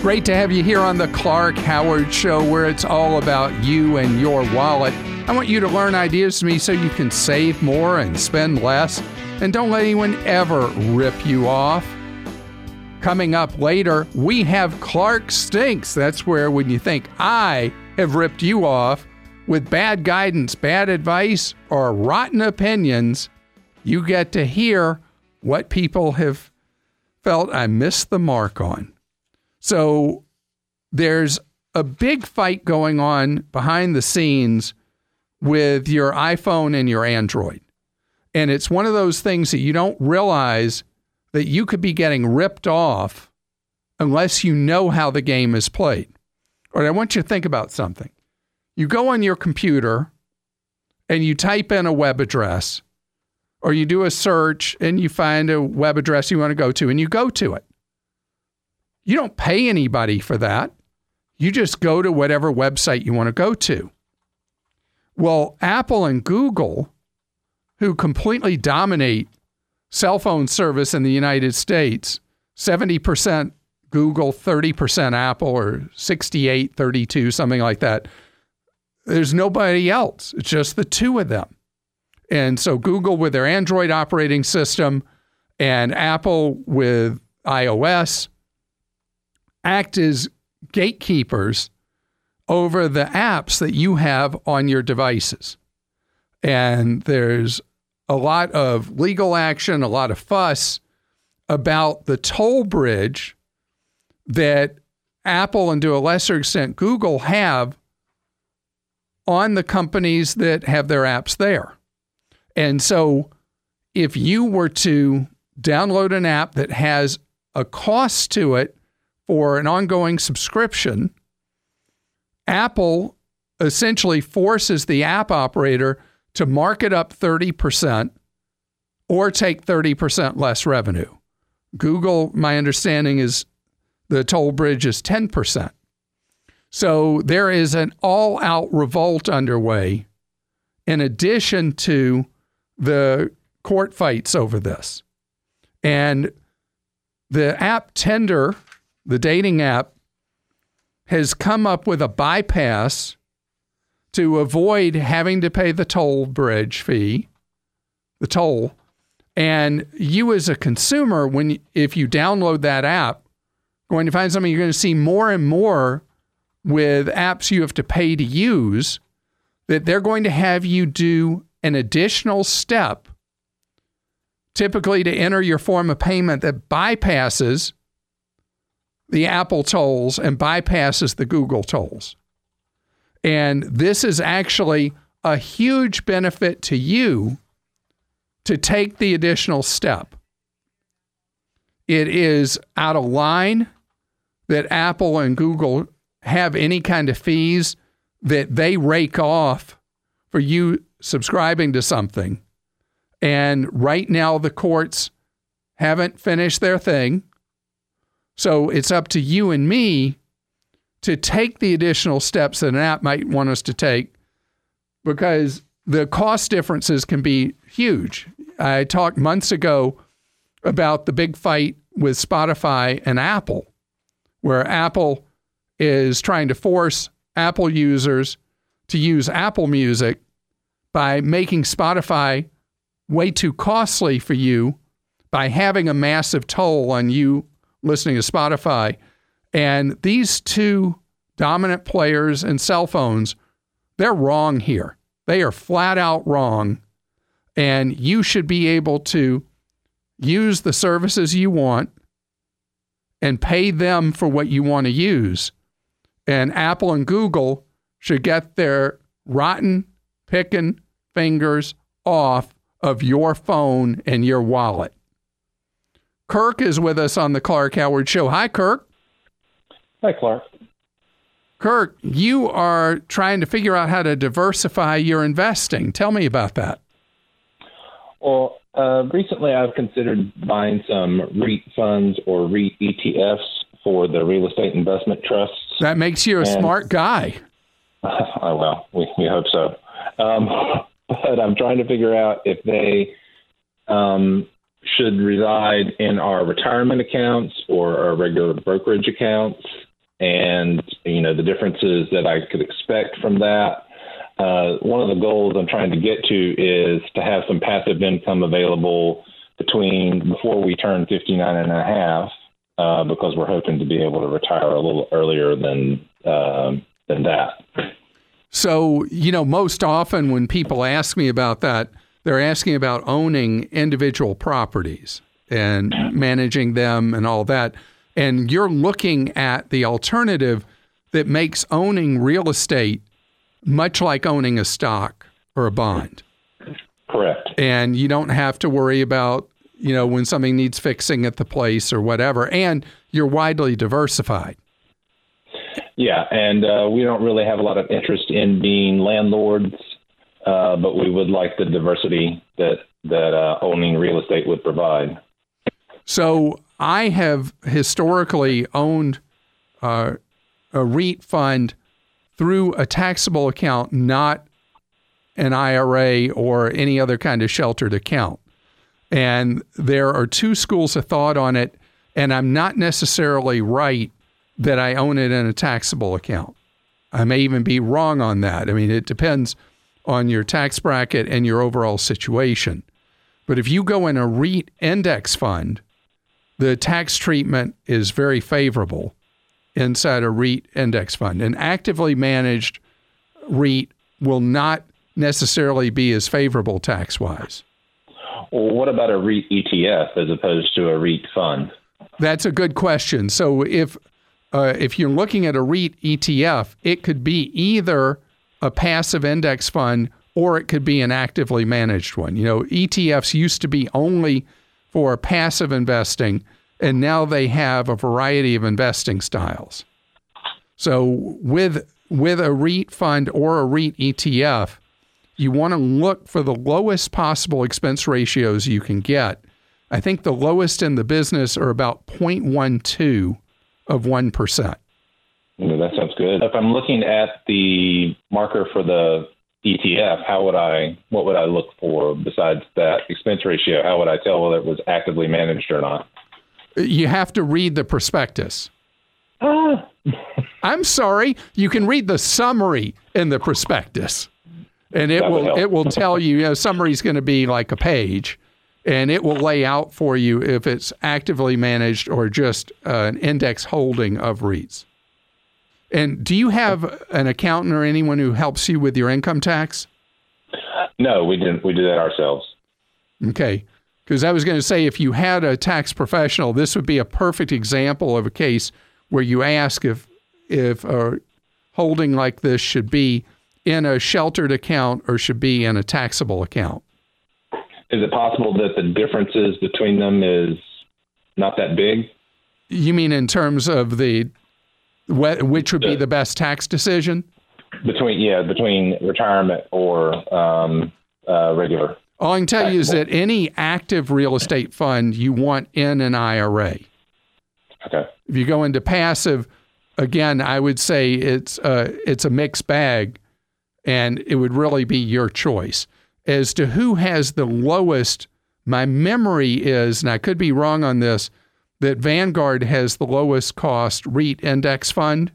Great to have you here on the Clark Howard Show, where it's all about you and your wallet. I want you to learn ideas from me so you can save more and spend less, and don't let anyone ever rip you off. Coming up later, we have Clark Stinks. That's where, when you think I have ripped you off with bad guidance, bad advice, or rotten opinions, you get to hear what people have felt I missed the mark on. So there's a big fight going on behind the scenes with your iPhone and your Android. And it's one of those things that you don't realize that you could be getting ripped off unless you know how the game is played. All right, I want you to think about something. You go on your computer and you type in a web address, or you do a search and you find a web address you want to go to and you go to it. You don't pay anybody for that. You just go to whatever website you want to go to. Well, Apple and Google, who completely dominate cell phone service in the United States, 70% Google, 30% Apple, or 68, 32, something like that. There's nobody else. It's just the two of them. And so Google with their Android operating system and Apple with iOS act as gatekeepers over the apps that you have on your devices. And there's a lot of legal action, a lot of fuss about the toll bridge that Apple and to a lesser extent Google have on the companies that have their apps there. And so if you were to download an app that has a cost to it for an ongoing subscription, Apple essentially forces the app operator to mark it up 30% or take 30% less revenue. Google, my understanding is the toll bridge is 10%. So there is an all out revolt underway in addition to the court fights over this. And the app Tinder, the dating app, has come up with a bypass to avoid having to pay the toll bridge fee, the toll. And you as a consumer, when if you download that app, going to find something you're going to see more and more with apps you have to pay to use that they're going to have you do an additional step typically to enter your form of payment that bypasses the Apple tolls and bypasses the Google tolls. And this is actually a huge benefit to you to take the additional step. It is out of line that Apple and Google have any kind of fees that they rake off for you subscribing to something. And right now, the courts haven't finished their thing. So it's up to you and me to take the additional steps that an app might want us to take because the cost differences can be huge. I talked months ago about the big fight with Spotify and Apple, where Apple is trying to force Apple users to use Apple Music by making Spotify way too costly for you by having a massive toll on you listening to Spotify and these two dominant players in cell phones, they're wrong here. They are flat out wrong. And you should be able to use the services you want and pay them for what you want to use. And Apple and Google should get their rotten picking fingers off of your phone and your wallet. Kirk is with us on the Clark Howard Show. Hi, Kirk. Hi, Clark. Kirk, you are trying to figure out how to diversify your investing. Tell me about that. Well, uh, recently I've considered buying some REIT funds or REIT ETFs for the real estate investment trusts. That makes you a and, smart guy. Uh, well, we, we hope so. Um, but I'm trying to figure out if they um, should reside in our retirement accounts or our regular brokerage accounts and you know the differences that I could expect from that. Uh, one of the goals I'm trying to get to is to have some passive income available between before we turn 59 and a half, uh, because we're hoping to be able to retire a little earlier than um, than that. So you know, most often when people ask me about that, they're asking about owning individual properties and managing them and all that. And you're looking at the alternative that makes owning real estate much like owning a stock or a bond. Correct. And you don't have to worry about, you know, when something needs fixing at the place or whatever. And you're widely diversified. Yeah, and uh, we don't really have a lot of interest in being landlords, uh, but we would like the diversity that that uh, owning real estate would provide. So I have historically owned uh, a REIT fund through a taxable account, not an IRA or any other kind of sheltered account. And there are two schools of thought on it, and I'm not necessarily right that I own it in a taxable account. I may even be wrong on that. I mean, it depends on your tax bracket and your overall situation. But if you go in a REIT index fund, the tax treatment is very favorable inside a REIT index fund. An actively managed REIT will not necessarily be as favorable tax wise. Well, what about a REIT ETF as opposed to a REIT fund? That's a good question. So if uh, if you're looking at a REIT ETF, it could be either a passive index fund or it could be an actively managed one. You know, ETFs used to be only for passive investing, and now they have a variety of investing styles. So with with a REIT fund or a REIT ETF, you want to look for the lowest possible expense ratios you can get. I think the lowest in the business are about 0.12 of 1%. That sounds good. If I'm looking at the marker for the ETF, how would I what would I look for besides that expense ratio? How would I tell whether it was actively managed or not? You have to read the prospectus. Ah. I'm sorry, you can read the summary in the prospectus. And it will it will tell you, you know, summary is going to be like a page and it will lay out for you if it's actively managed or just uh, an index holding of REITs. And do you have an accountant or anyone who helps you with your income tax? No, we didn't. We do that ourselves. Okay. Because I was going to say, if you had a tax professional, this would be a perfect example of a case where you ask if if a holding like this should be in a sheltered account or should be in a taxable account. Is it possible that the differences between them is not that big? You mean in terms of the which would be the best tax decision? Between yeah, between retirement or um, uh, regular. All I can tell you is that any active real estate fund you want in an IRA. Okay. If you go into passive, again, I would say it's a, it's a mixed bag, and it would really be your choice as to who has the lowest. My memory is, and I could be wrong on this, that Vanguard has the lowest cost REIT index fund.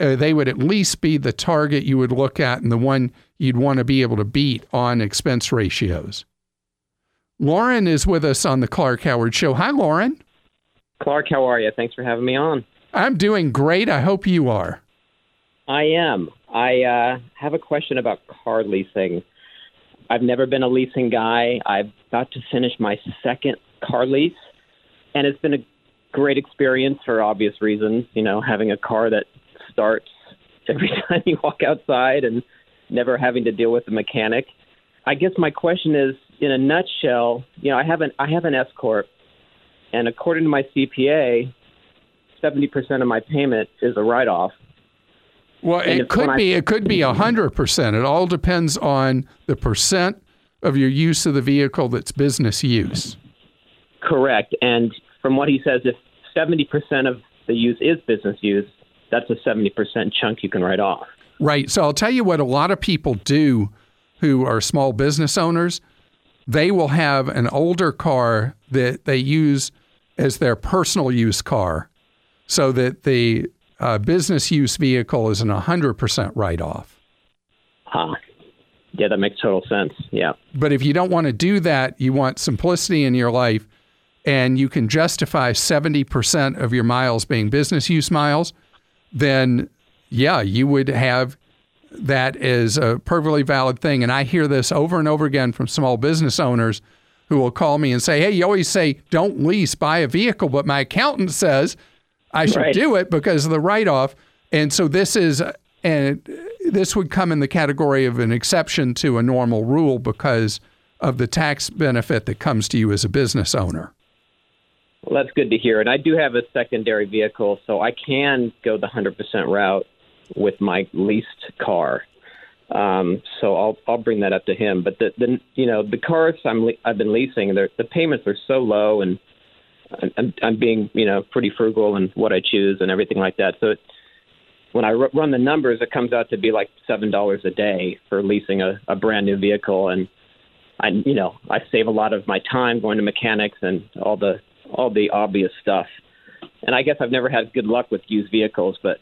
Uh, they would at least be the target you would look at and the one you'd want to be able to beat on expense ratios. Lauren is with us on the Clark Howard Show. Hi, Lauren. Clark, how are you? Thanks for having me on. I'm doing great. I hope you are. I am. I uh, have a question about car leasing. I've never been a leasing guy. I've got to finish my second car lease, and it's been a great experience for obvious reasons. You know, having a car that starts every time you walk outside and never having to deal with the mechanic. I guess my question is, in a nutshell, you know, I have an I have an S corp, and according to my CPA, seventy percent of my payment is a write off. Well, and it could be I, it could be hundred percent. It all depends on the percent of your use of the vehicle that's business use. Correct. And from what he says, if seventy percent of the use is business use, that's a seventy percent chunk you can write off. Right. So I'll tell you what a lot of people do who are small business owners. They will have an older car that they use as their personal use car so that the a business use vehicle is an 100% write off. Huh. Yeah, that makes total sense. Yeah. But if you don't want to do that, you want simplicity in your life, and you can justify 70% of your miles being business use miles, then yeah, you would have that as a perfectly valid thing. And I hear this over and over again from small business owners who will call me and say, Hey, you always say don't lease, buy a vehicle, but my accountant says I should Right. do it because of the write off. And so this is, and this would come in the category of an exception to a normal rule because of the tax benefit that comes to you as a business owner. Well, that's good to hear. And I do have a secondary vehicle, so I can go the 100% route with my leased car. Um, so I'll I'll bring that up to him. But the, the you know the cars I'm le- I've been leasing, the payments are so low, and I'm, I'm being you know pretty frugal in what I choose and everything like that. So it, when I r- run the numbers, it comes out to be like seven dollars a day for leasing a, a brand new vehicle, and I you know I save a lot of my time going to mechanics and all the all the obvious stuff. And I guess I've never had good luck with used vehicles, but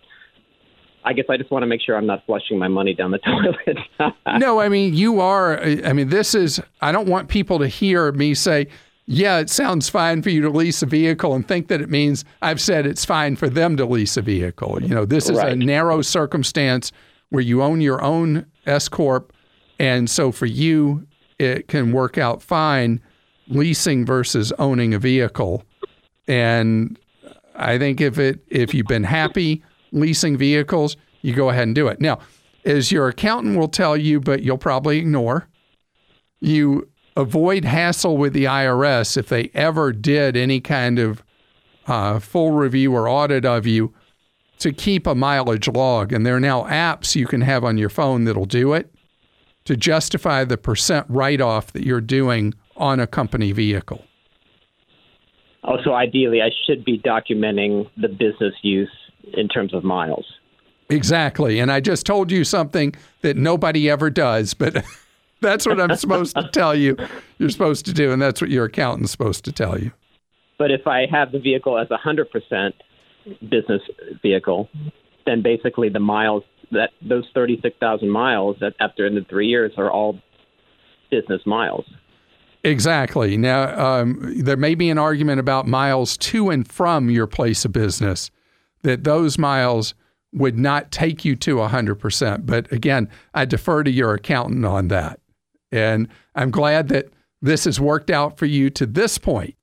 I guess I just want to make sure I'm not flushing my money down the toilet. no, I mean, you are. I mean, this is, I don't want people to hear me say, yeah, it sounds fine for you to lease a vehicle and think that it means I've said it's fine for them to lease a vehicle. You know, this is a narrow circumstance where you own your own S Corp. And so for you, it can work out fine leasing versus owning a vehicle. And I think if it if you've been happy leasing vehicles, you go ahead and do it. Now, as your accountant will tell you, but you'll probably ignore, you avoid hassle with the IRS if they ever did any kind of uh, full review or audit of you to keep a mileage log. And there are now apps you can have on your phone that'll do it to justify the percent write off that you're doing on a company vehicle. Oh, also, ideally, I should be documenting the business use in terms of miles. Exactly. And I just told you something that nobody ever does, but that's what I'm supposed to tell you. You're supposed to do, and that's what your accountant's supposed to tell you. But if I have the vehicle as a hundred percent business vehicle, then basically the miles that those thirty six thousand miles that after in the three years are all business miles. Exactly. Now, um, there may be an argument about miles to and from your place of business, that those miles would not take you to 100%. But again, I defer to your accountant on that. And I'm glad that this has worked out for you to this point.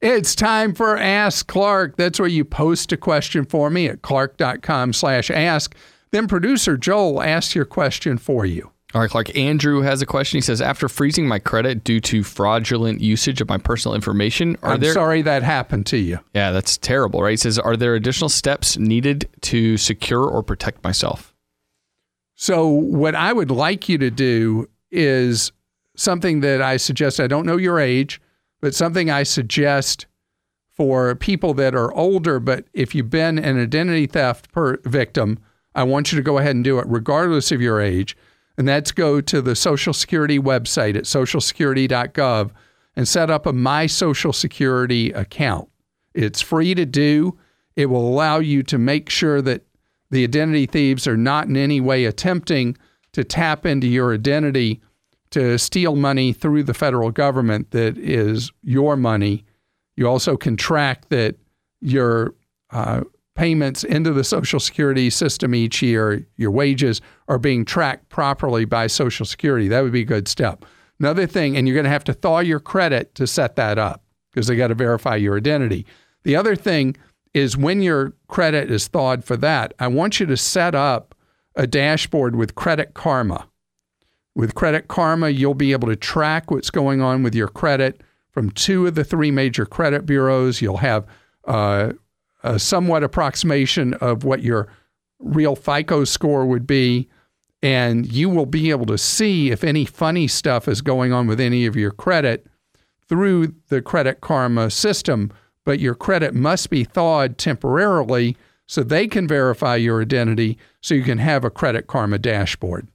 It's time for Ask Clark. That's where you post a question for me at clark.com slash ask. Then producer Joel asks your question for you. All right, Clark. Andrew has a question. He says, after freezing my credit due to fraudulent usage of my personal information, are I'm there? sorry that happened to you. Yeah, that's terrible, right? He says, are there additional steps needed to secure or protect myself? So, what I would like you to do is something that I suggest. I don't know your age, but something I suggest for people that are older. But if you've been an identity theft per victim, I want you to go ahead and do it regardless of your age. And that's go to the Social Security website at socialsecurity.gov and set up a My Social Security account. It's free to do. It will allow you to make sure that the identity thieves are not in any way attempting to tap into your identity to steal money through the federal government that is your money. You also can track that your uh, payments into the Social Security system each year, your wages, are being tracked properly by Social Security. That would be a good step. Another thing, and you're going to have to thaw your credit to set that up because they got to verify your identity. The other thing is when your credit is thawed for that, I want you to set up a dashboard with Credit Karma. With Credit Karma, you'll be able to track what's going on with your credit from two of the three major credit bureaus. You'll have uh, a somewhat approximation of what your real FICO score would be, and you will be able to see if any funny stuff is going on with any of your credit through the Credit Karma system. But your credit must be thawed temporarily so they can verify your identity so you can have a Credit Karma dashboard.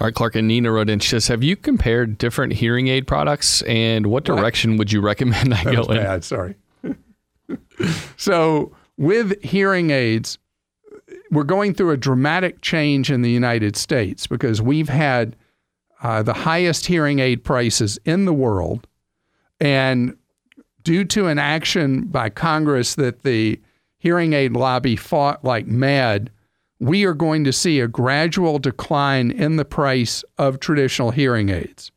All right, Clark and Nina wrote in. She says, "Have you compared different hearing aid products, and what direction would you recommend I That go in?" bad. Sorry. so with hearing aids, we're going through a dramatic change in the United States because we've had uh, the highest hearing aid prices in the world. And due to an action by Congress that the hearing aid lobby fought like mad, we are going to see a gradual decline in the price of traditional hearing aids.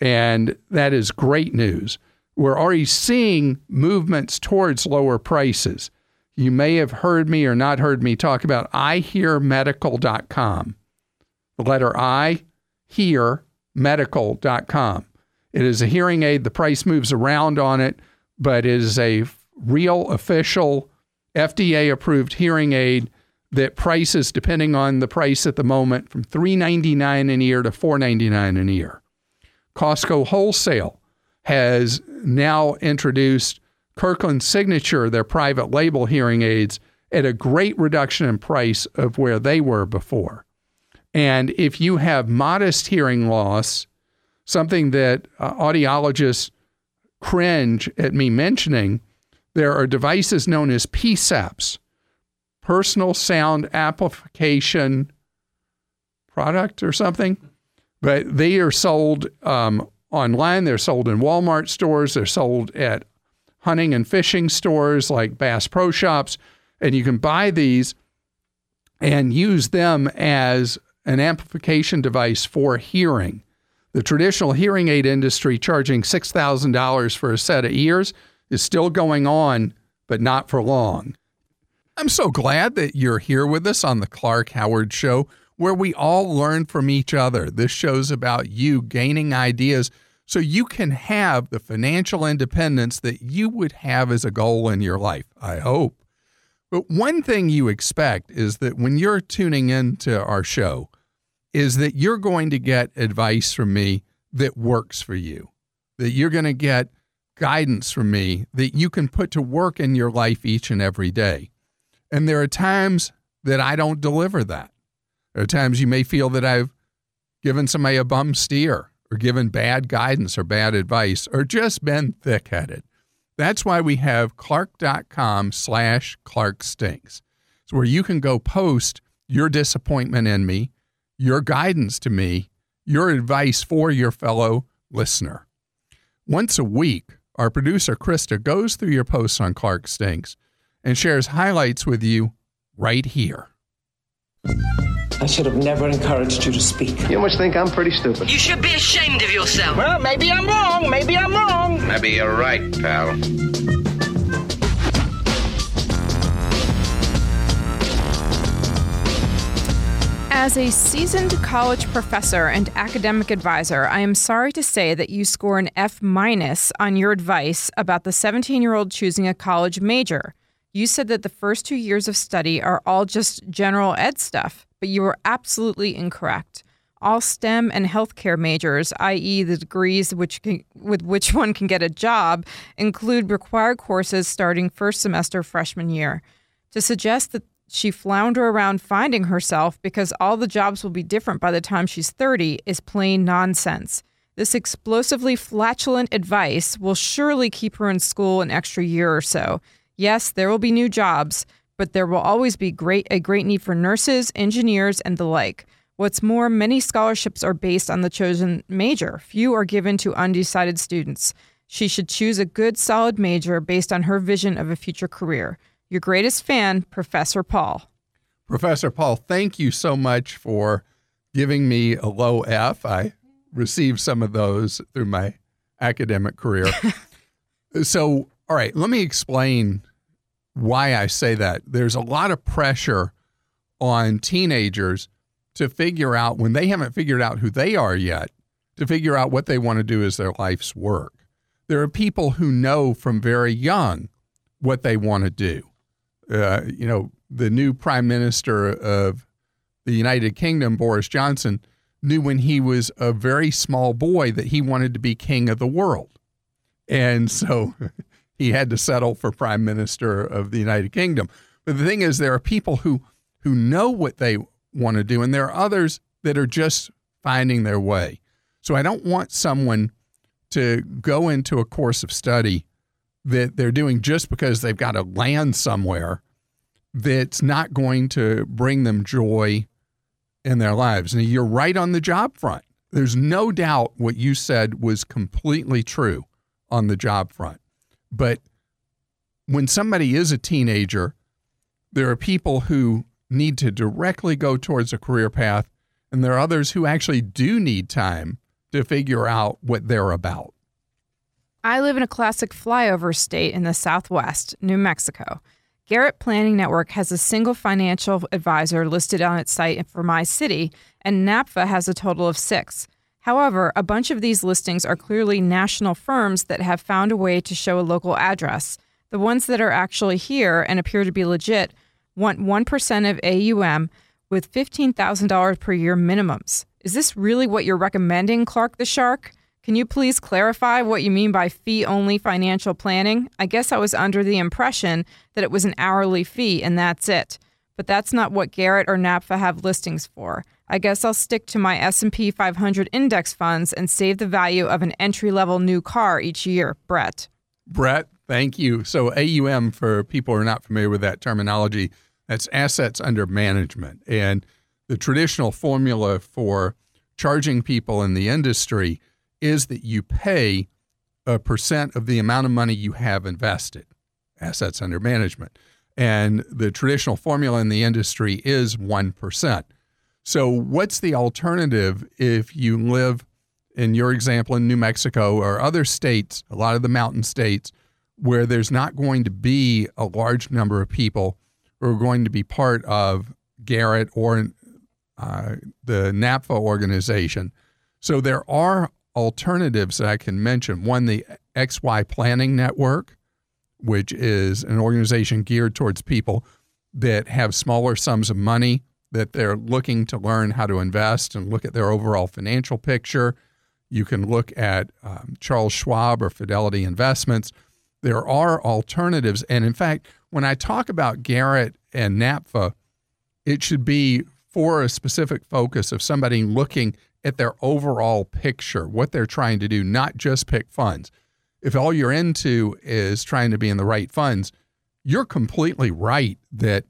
And that is great news. We're already seeing movements towards lower prices. You may have heard me or not heard me talk about ihearmedical.com. The letter I, hear, medical.com. It is a hearing aid. The price moves around on it, but it is a real official FDA approved hearing aid that prices depending on the price at the moment from $3.99 an ear to $4.99 an ear. Costco Wholesale has now introduced Kirkland Signature, their private label hearing aids, at a great reduction in price of where they were before. And if you have modest hearing loss, something that uh, audiologists cringe at me mentioning, there are devices known as PSAPs, personal sound amplification product or something, but they are sold um, online. They're sold in Walmart stores. They're sold at hunting and fishing stores like Bass Pro Shops. And you can buy these and use them as an amplification device for hearing. The traditional hearing aid industry charging $6,000 for a set of ears is still going on, but not for long. I'm so glad that you're here with us on the Clark Howard Show, where we all learn from each other. This show's about you gaining ideas so you can have the financial independence that you would have as a goal in your life, I hope. But one thing you expect is that when you're tuning into our show, is that you're going to get advice from me that works for you, that you're going to get guidance from me that you can put to work in your life each and every day. And there are times that I don't deliver that. There are times you may feel that I've given somebody a bum steer or given bad guidance or bad advice or just been thick headed. That's why we have clark.com slash clarkstinks. It's where you can go post your disappointment in me, your guidance to me, your advice for your fellow listener. Once a week, our producer Christa goes through your posts on Clark Stinks and shares highlights with you right here. I should have never encouraged you to speak. You must think I'm pretty stupid. You should be ashamed of yourself. Well, maybe I'm wrong. Maybe I'm wrong. Maybe you're right, pal. As a seasoned college professor and academic advisor, I am sorry to say that you score an F minus on your advice about the 17 year old choosing a college major. You said that the first two years of study are all just general ed stuff, but you were absolutely incorrect. All STEM and healthcare majors, i.e., the degrees which can, with which one can get a job, include required courses starting first semester freshman year. To suggest that she flounder around finding herself because all the jobs will be different by the time she's 30 is plain nonsense. This explosively flatulent advice will surely keep her in school an extra year or so. Yes, there will be new jobs, but there will always be great a great need for nurses, engineers, and the like. What's more, many scholarships are based on the chosen major. Few are given to undecided students. She should choose a good, solid major based on her vision of a future career. Your greatest fan, Professor Paul. Professor Paul, thank you so much for giving me a low F. I received some of those through my academic career. so, all right, let me explain why I say that. There's a lot of pressure on teenagers to figure out, when they haven't figured out who they are yet, to figure out what they want to do as their life's work. There are people who know from very young what they want to do uh, you know, the new prime minister of the United Kingdom, Boris Johnson, knew when he was a very small boy that he wanted to be king of the world. And so he had to settle for prime minister of the United Kingdom. But the thing is, there are people who, who know what they want to do, and there are others that are just finding their way. So I don't want someone to go into a course of study that they're doing just because they've got to land somewhere that's not going to bring them joy in their lives. And you're right on the job front. There's no doubt what you said was completely true on the job front. But when somebody is a teenager, there are people who need to directly go towards a career path, and there are others who actually do need time to figure out what they're about. I live in a classic flyover state in the Southwest, New Mexico. Garrett Planning Network has a single financial advisor listed on its site for my city, and NAPFA has a total of six. However, a bunch of these listings are clearly national firms that have found a way to show a local address. The ones that are actually here and appear to be legit want 1% of AUM with $15,000 per year minimums. Is this really what you're recommending, Clark the Shark? Can you please clarify what you mean by fee only financial planning? I guess I was under the impression that it was an hourly fee and that's it. But that's not what Garrett or NAPFA have listings for. I guess I'll stick to my S&P 500 index funds and save the value of an entry-level new car each year. Brett. Brett, thank you. So AUM for people who are not familiar with that terminology, that's assets under management. And the traditional formula for charging people in the industry is that you pay a percent of the amount of money you have invested, assets under management. And the traditional formula in the industry is 1%. So, what's the alternative if you live, in your example, in New Mexico or other states, a lot of the mountain states, where there's not going to be a large number of people who are going to be part of Garrett or uh, the NAPFA organization? So, there are alternatives that I can mention. One, the XY Planning Network, which is an organization geared towards people that have smaller sums of money that they're looking to learn how to invest and look at their overall financial picture. You can look at um, Charles Schwab or Fidelity Investments. There are alternatives. And in fact, when I talk about Garrett and NAPFA, it should be for a specific focus of somebody looking at their overall picture, what they're trying to do, not just pick funds. If all you're into is trying to be in the right funds, you're completely right that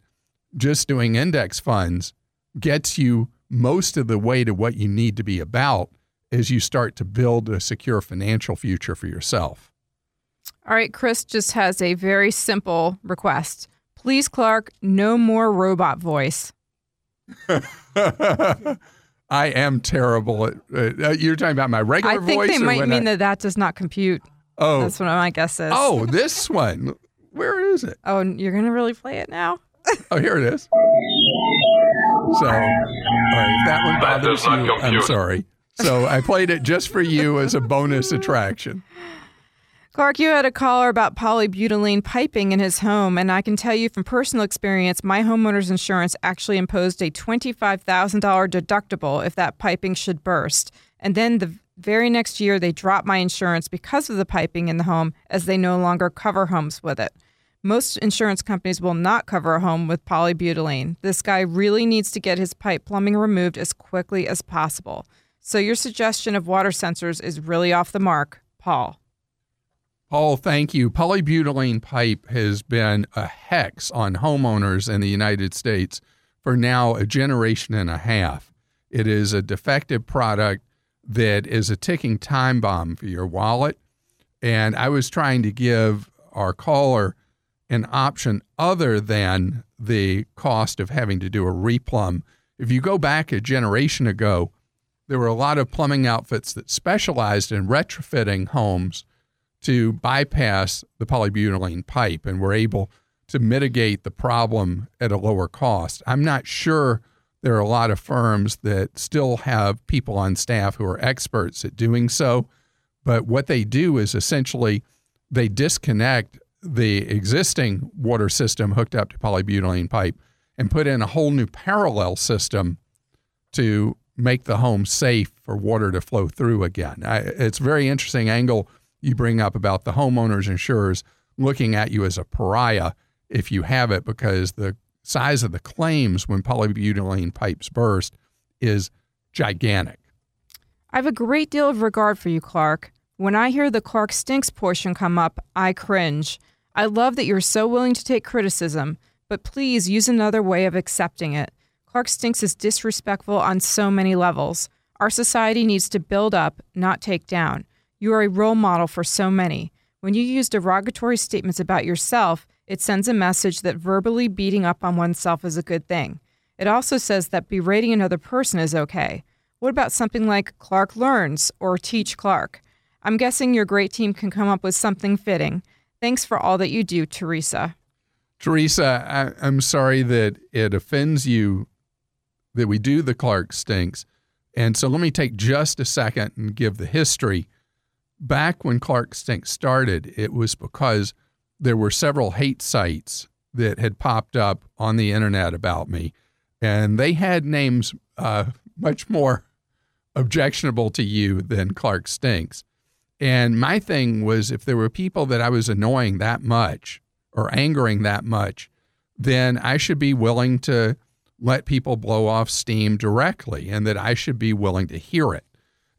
just doing index funds gets you most of the way to what you need to be about as you start to build a secure financial future for yourself. All right, Chris just has a very simple request. Please, Clark, no more robot voice. I am terrible at. Uh, you're talking about my regular voice. I think voice they might mean I, that that does not compute. Oh, that's what my guess is. Oh, this one. Where is it? Oh, you're gonna really play it now? Oh, here it is. So, all right, if that one bothers you, I'm sorry. So I played it just for you as a bonus attraction. Clark, you had a caller about polybutylene piping in his home, and I can tell you from personal experience, my homeowner's insurance actually imposed a $25,000 deductible if that piping should burst. And then the very next year, they dropped my insurance because of the piping in the home, as they no longer cover homes with it. Most insurance companies will not cover a home with polybutylene. This guy really needs to get his pipe plumbing removed as quickly as possible. So, your suggestion of water sensors is really off the mark, Paul. Paul, thank you. Polybutylene pipe has been a hex on homeowners in the United States for now a generation and a half. It is a defective product that is a ticking time bomb for your wallet. And I was trying to give our caller an option other than the cost of having to do a replumb. If you go back a generation ago, there were a lot of plumbing outfits that specialized in retrofitting homes to bypass the polybutylene pipe and we're able to mitigate the problem at a lower cost. I'm not sure there are a lot of firms that still have people on staff who are experts at doing so, but what they do is essentially they disconnect the existing water system hooked up to polybutylene pipe and put in a whole new parallel system to make the home safe for water to flow through again. I, it's a very interesting angle you bring up about the homeowners insurers looking at you as a pariah if you have it because the size of the claims when polybutylene pipes burst is gigantic. I have a great deal of regard for you, Clark. When I hear the Clark Stinks portion come up, I cringe. I love that you're so willing to take criticism, but please use another way of accepting it. Clark Stinks is disrespectful on so many levels. Our society needs to build up, not take down. You are a role model for so many. When you use derogatory statements about yourself, it sends a message that verbally beating up on oneself is a good thing. It also says that berating another person is okay. What about something like Clark Learns or Teach Clark? I'm guessing your great team can come up with something fitting. Thanks for all that you do, Teresa. Teresa, I, am sorry that it offends you that we do the Clark Stinks. And so let me take just a second and give the history. Back when Clark Stinks started, it was because there were several hate sites that had popped up on the internet about me. And they had names uh, much more objectionable to you than Clark Stinks. And my thing was if there were people that I was annoying that much or angering that much, then I should be willing to let people blow off steam directly and that I should be willing to hear it.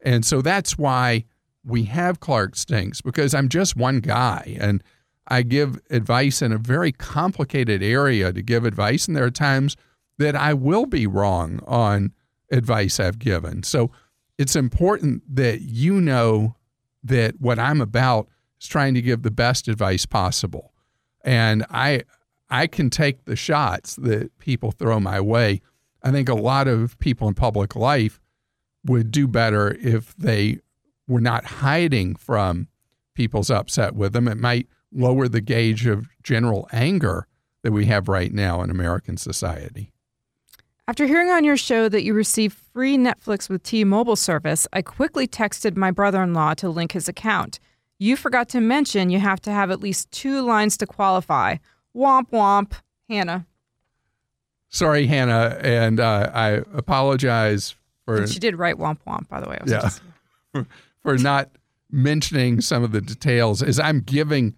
And so that's why we have Clark Stinks because I'm just one guy and I give advice in a very complicated area to give advice. And there are times that I will be wrong on advice I've given. So it's important that you know that what I'm about is trying to give the best advice possible. And I I can take the shots that people throw my way. I think a lot of people in public life would do better if they were not hiding from people's upset with them. It might lower the gauge of general anger that we have right now in American society. After hearing on your show that you receive free Netflix with T Mobile service, I quickly texted my brother in law to link his account. You forgot to mention you have to have at least two lines to qualify. Womp womp, Hannah. Sorry, Hannah, and uh, I apologize for. And she did write womp womp, by the way. yeah, just... for not mentioning some of the details. As I'm giving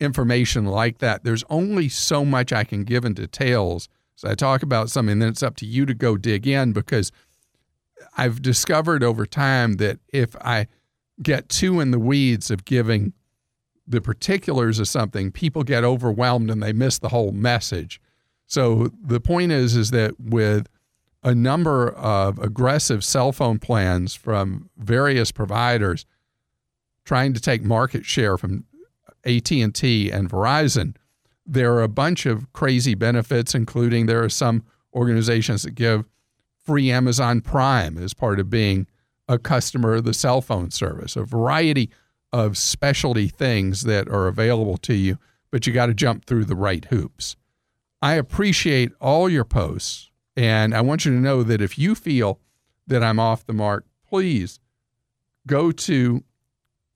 information like that, there's only so much I can give in details so I talk about something, then it's up to you to go dig in because I've discovered over time that if I get too in the weeds of giving the particulars of something, people get overwhelmed and they miss the whole message. So the point is is that with a number of aggressive cell phone plans from various providers trying to take market share from AT&T and Verizon, there are a bunch of crazy benefits, including there are some organizations that give free Amazon Prime as part of being a customer of the cell phone service, a variety of specialty things that are available to you, but you got to jump through the right hoops. I appreciate all your posts, and I want you to know that if you feel that I'm off the mark, please go to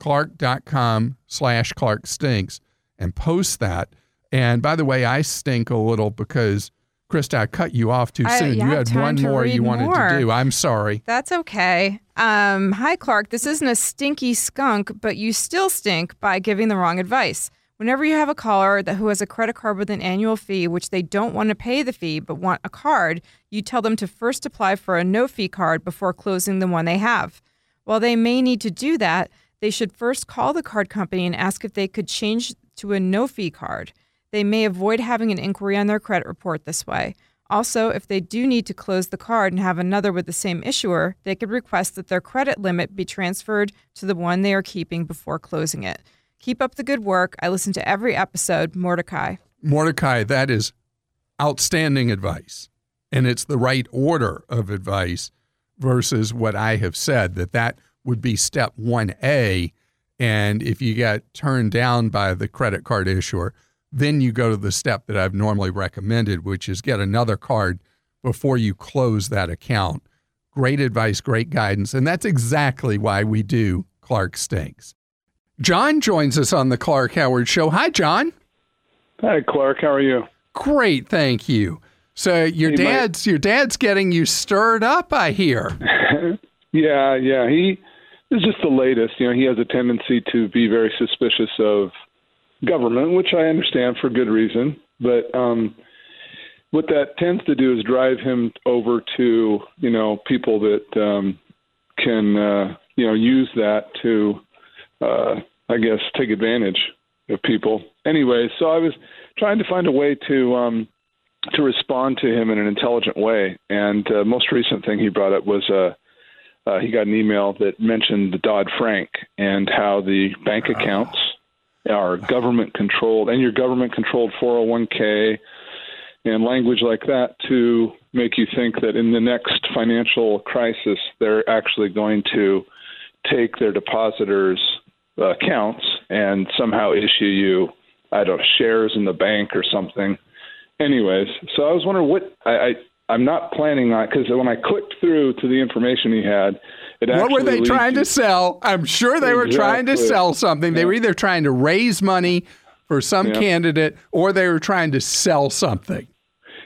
clark.com slash clarkstinks and post that and by the way, I stink a little because Christa, I cut you off too I, soon. you had one more you wanted more. to do. I'm sorry. That's okay. Um, hi, Clark. This isn't a stinky skunk, but you still stink by giving the wrong advice. Whenever you have a caller that who has a credit card with an annual fee, which they don't want to pay the fee but want a card, you tell them to first apply for a no fee card before closing the one they have. While they may need to do that, they should first call the card company and ask if they could change to a no fee card. They may avoid having an inquiry on their credit report this way. Also, if they do need to close the card and have another with the same issuer, they could request that their credit limit be transferred to the one they are keeping before closing it. Keep up the good work. I listen to every episode. Mordecai. Mordecai, that is outstanding advice. And it's the right order of advice versus what I have said that that would be step 1A. And if you get turned down by the credit card issuer, then you go to the step that I've normally recommended, which is get another card before you close that account. Great advice, great guidance. And that's exactly why we do Clark Stinks. John joins us on the Clark Howard Show. Hi, John. Hi, Clark. How are you? Great, thank you. So your hey, dad's my... your dad's getting you stirred up, I hear. yeah, yeah. He is just the latest. You know, he has a tendency to be very suspicious of government, which I understand for good reason. But um, what that tends to do is drive him over to you know people that um, can uh, you know use that to uh, I guess take advantage of people. Anyway, so I was trying to find a way to um, to respond to him in an intelligent way. And uh, most recent thing he brought up was uh, uh, he got an email that mentioned the Dodd Frank and how the bank accounts are government controlled and your government controlled 401k and language like that to make you think that in the next financial crisis they're actually going to take their depositors' accounts and somehow issue you, I don't know, shares in the bank or something. Anyways, so I was wondering what I, I I'm not planning on because when I clicked through to the information he had, it what were they trying to sell? I'm sure they exactly. were trying to sell something. They were either trying to raise money for some yeah. candidate or they were trying to sell something.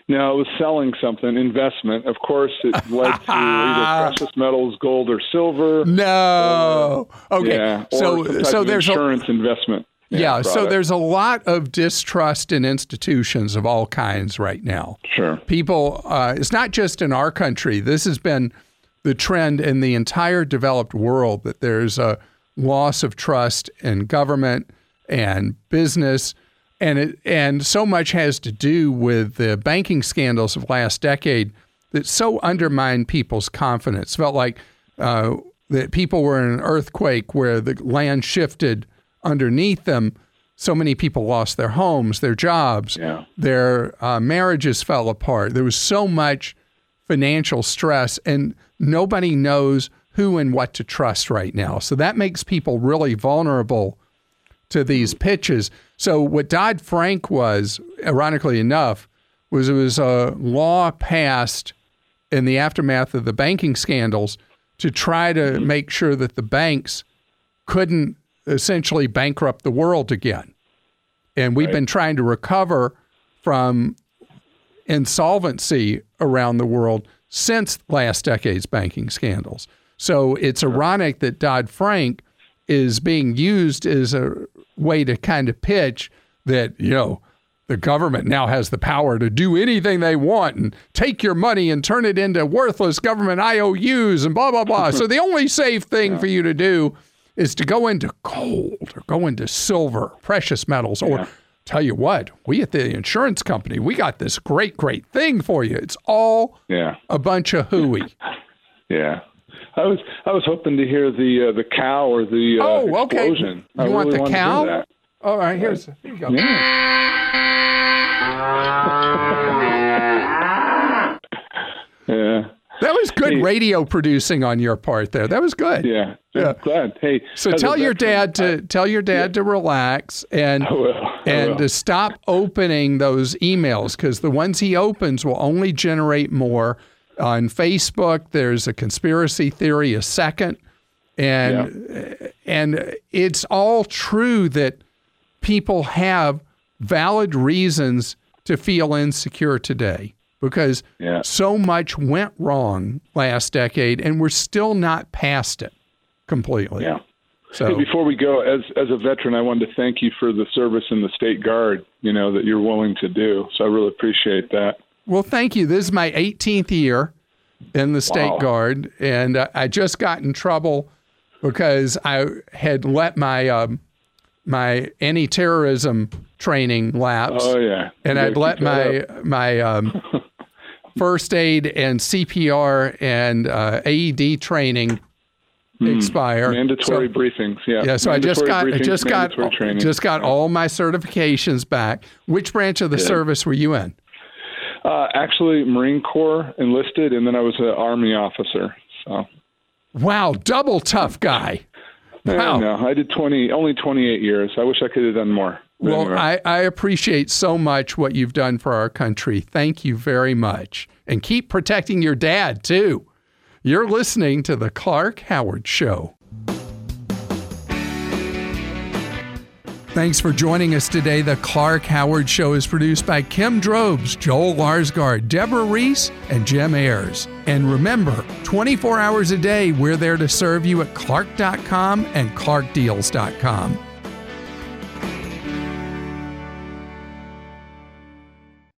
No, it was selling something, investment. Of course, it led to either precious metals, gold or silver. No. Or, okay. Yeah, so so there's insurance a, investment. Yeah, so there's a lot of distrust in institutions of all kinds right now. Sure. People, uh, it's not just in our country. This has been the trend in the entire developed world that there's a loss of trust in government and business. And it, and so much has to do with the banking scandals of last decade that so undermined people's confidence. Felt like uh, that people were in an earthquake where the land shifted underneath them. So many people lost their homes, their jobs, yeah. their uh, marriages fell apart. There was so much financial stress, and nobody knows who and what to trust right now. So that makes people really vulnerable to these pitches. So what Dodd Frank was, ironically enough, was it was a law passed in the aftermath of the banking scandals to try to make sure that the banks couldn't essentially bankrupt the world again. And we've right. been trying to recover from insolvency around the world since last decade's banking scandals. So it's ironic that Dodd Frank is being used as a way to kind of pitch that, you know, the government now has the power to do anything they want and take your money and turn it into worthless government IOUs and blah, blah, blah. so the only safe thing yeah. for you to do is to go into gold or go into silver, precious metals, or yeah. tell you what, we at the insurance company, we got this great, great thing for you. It's all yeah. a bunch of hooey. yeah. I was I was hoping to hear the uh, the cow or the uh, oh okay explosion. you I want really the cow? All right, here's here you go. Yeah. yeah. That was good Hey. radio producing on your part there. That was good. Yeah. Yeah. Glad. Hey. So tell your veteran, dad to tell your dad to relax and I will. I and will. to stop opening those emails because the ones he opens will only generate more. On Facebook, there's a conspiracy theory a second, and eh, and it's all true that people have valid reasons to feel insecure today because Yeah. so much went wrong last decade, and we're still not past it completely. Yeah. So Hey, before we go, as as a veteran, I wanted to thank you for the service in the state guard. You know that you're willing to do. So I really appreciate that. Well, thank you. This is my 18th year in the State Wow. Guard, and uh, I just got in trouble because I had let my um, my anti-terrorism training lapse, Oh yeah. and I'd let my up. my um, first aid and CPR and uh, AED training expire. Hmm. mandatory So- briefings. Yeah. yeah, so I just got Mandatory I just got training. just got all my certifications back. Which branch of the Good. service were you in? Uh, actually, Marine Corps enlisted, and then I was an Army officer. So. Wow, double tough guy. Wow. No, I did twenty, only twenty-eight years. I wish I could have done more. Well, anyway. I, I appreciate so much what you've done for our country. Thank you very much. And keep protecting your dad, too. You're listening to The Clark Howard Show. Thanks for joining us today. The Clark Howard Show is produced by Kim Drobes, Joel Larsgaard, Deborah Reese, and Jim Ayers. And remember, 24 hours a day, we're there to serve you at clark.com and clarkdeals.com.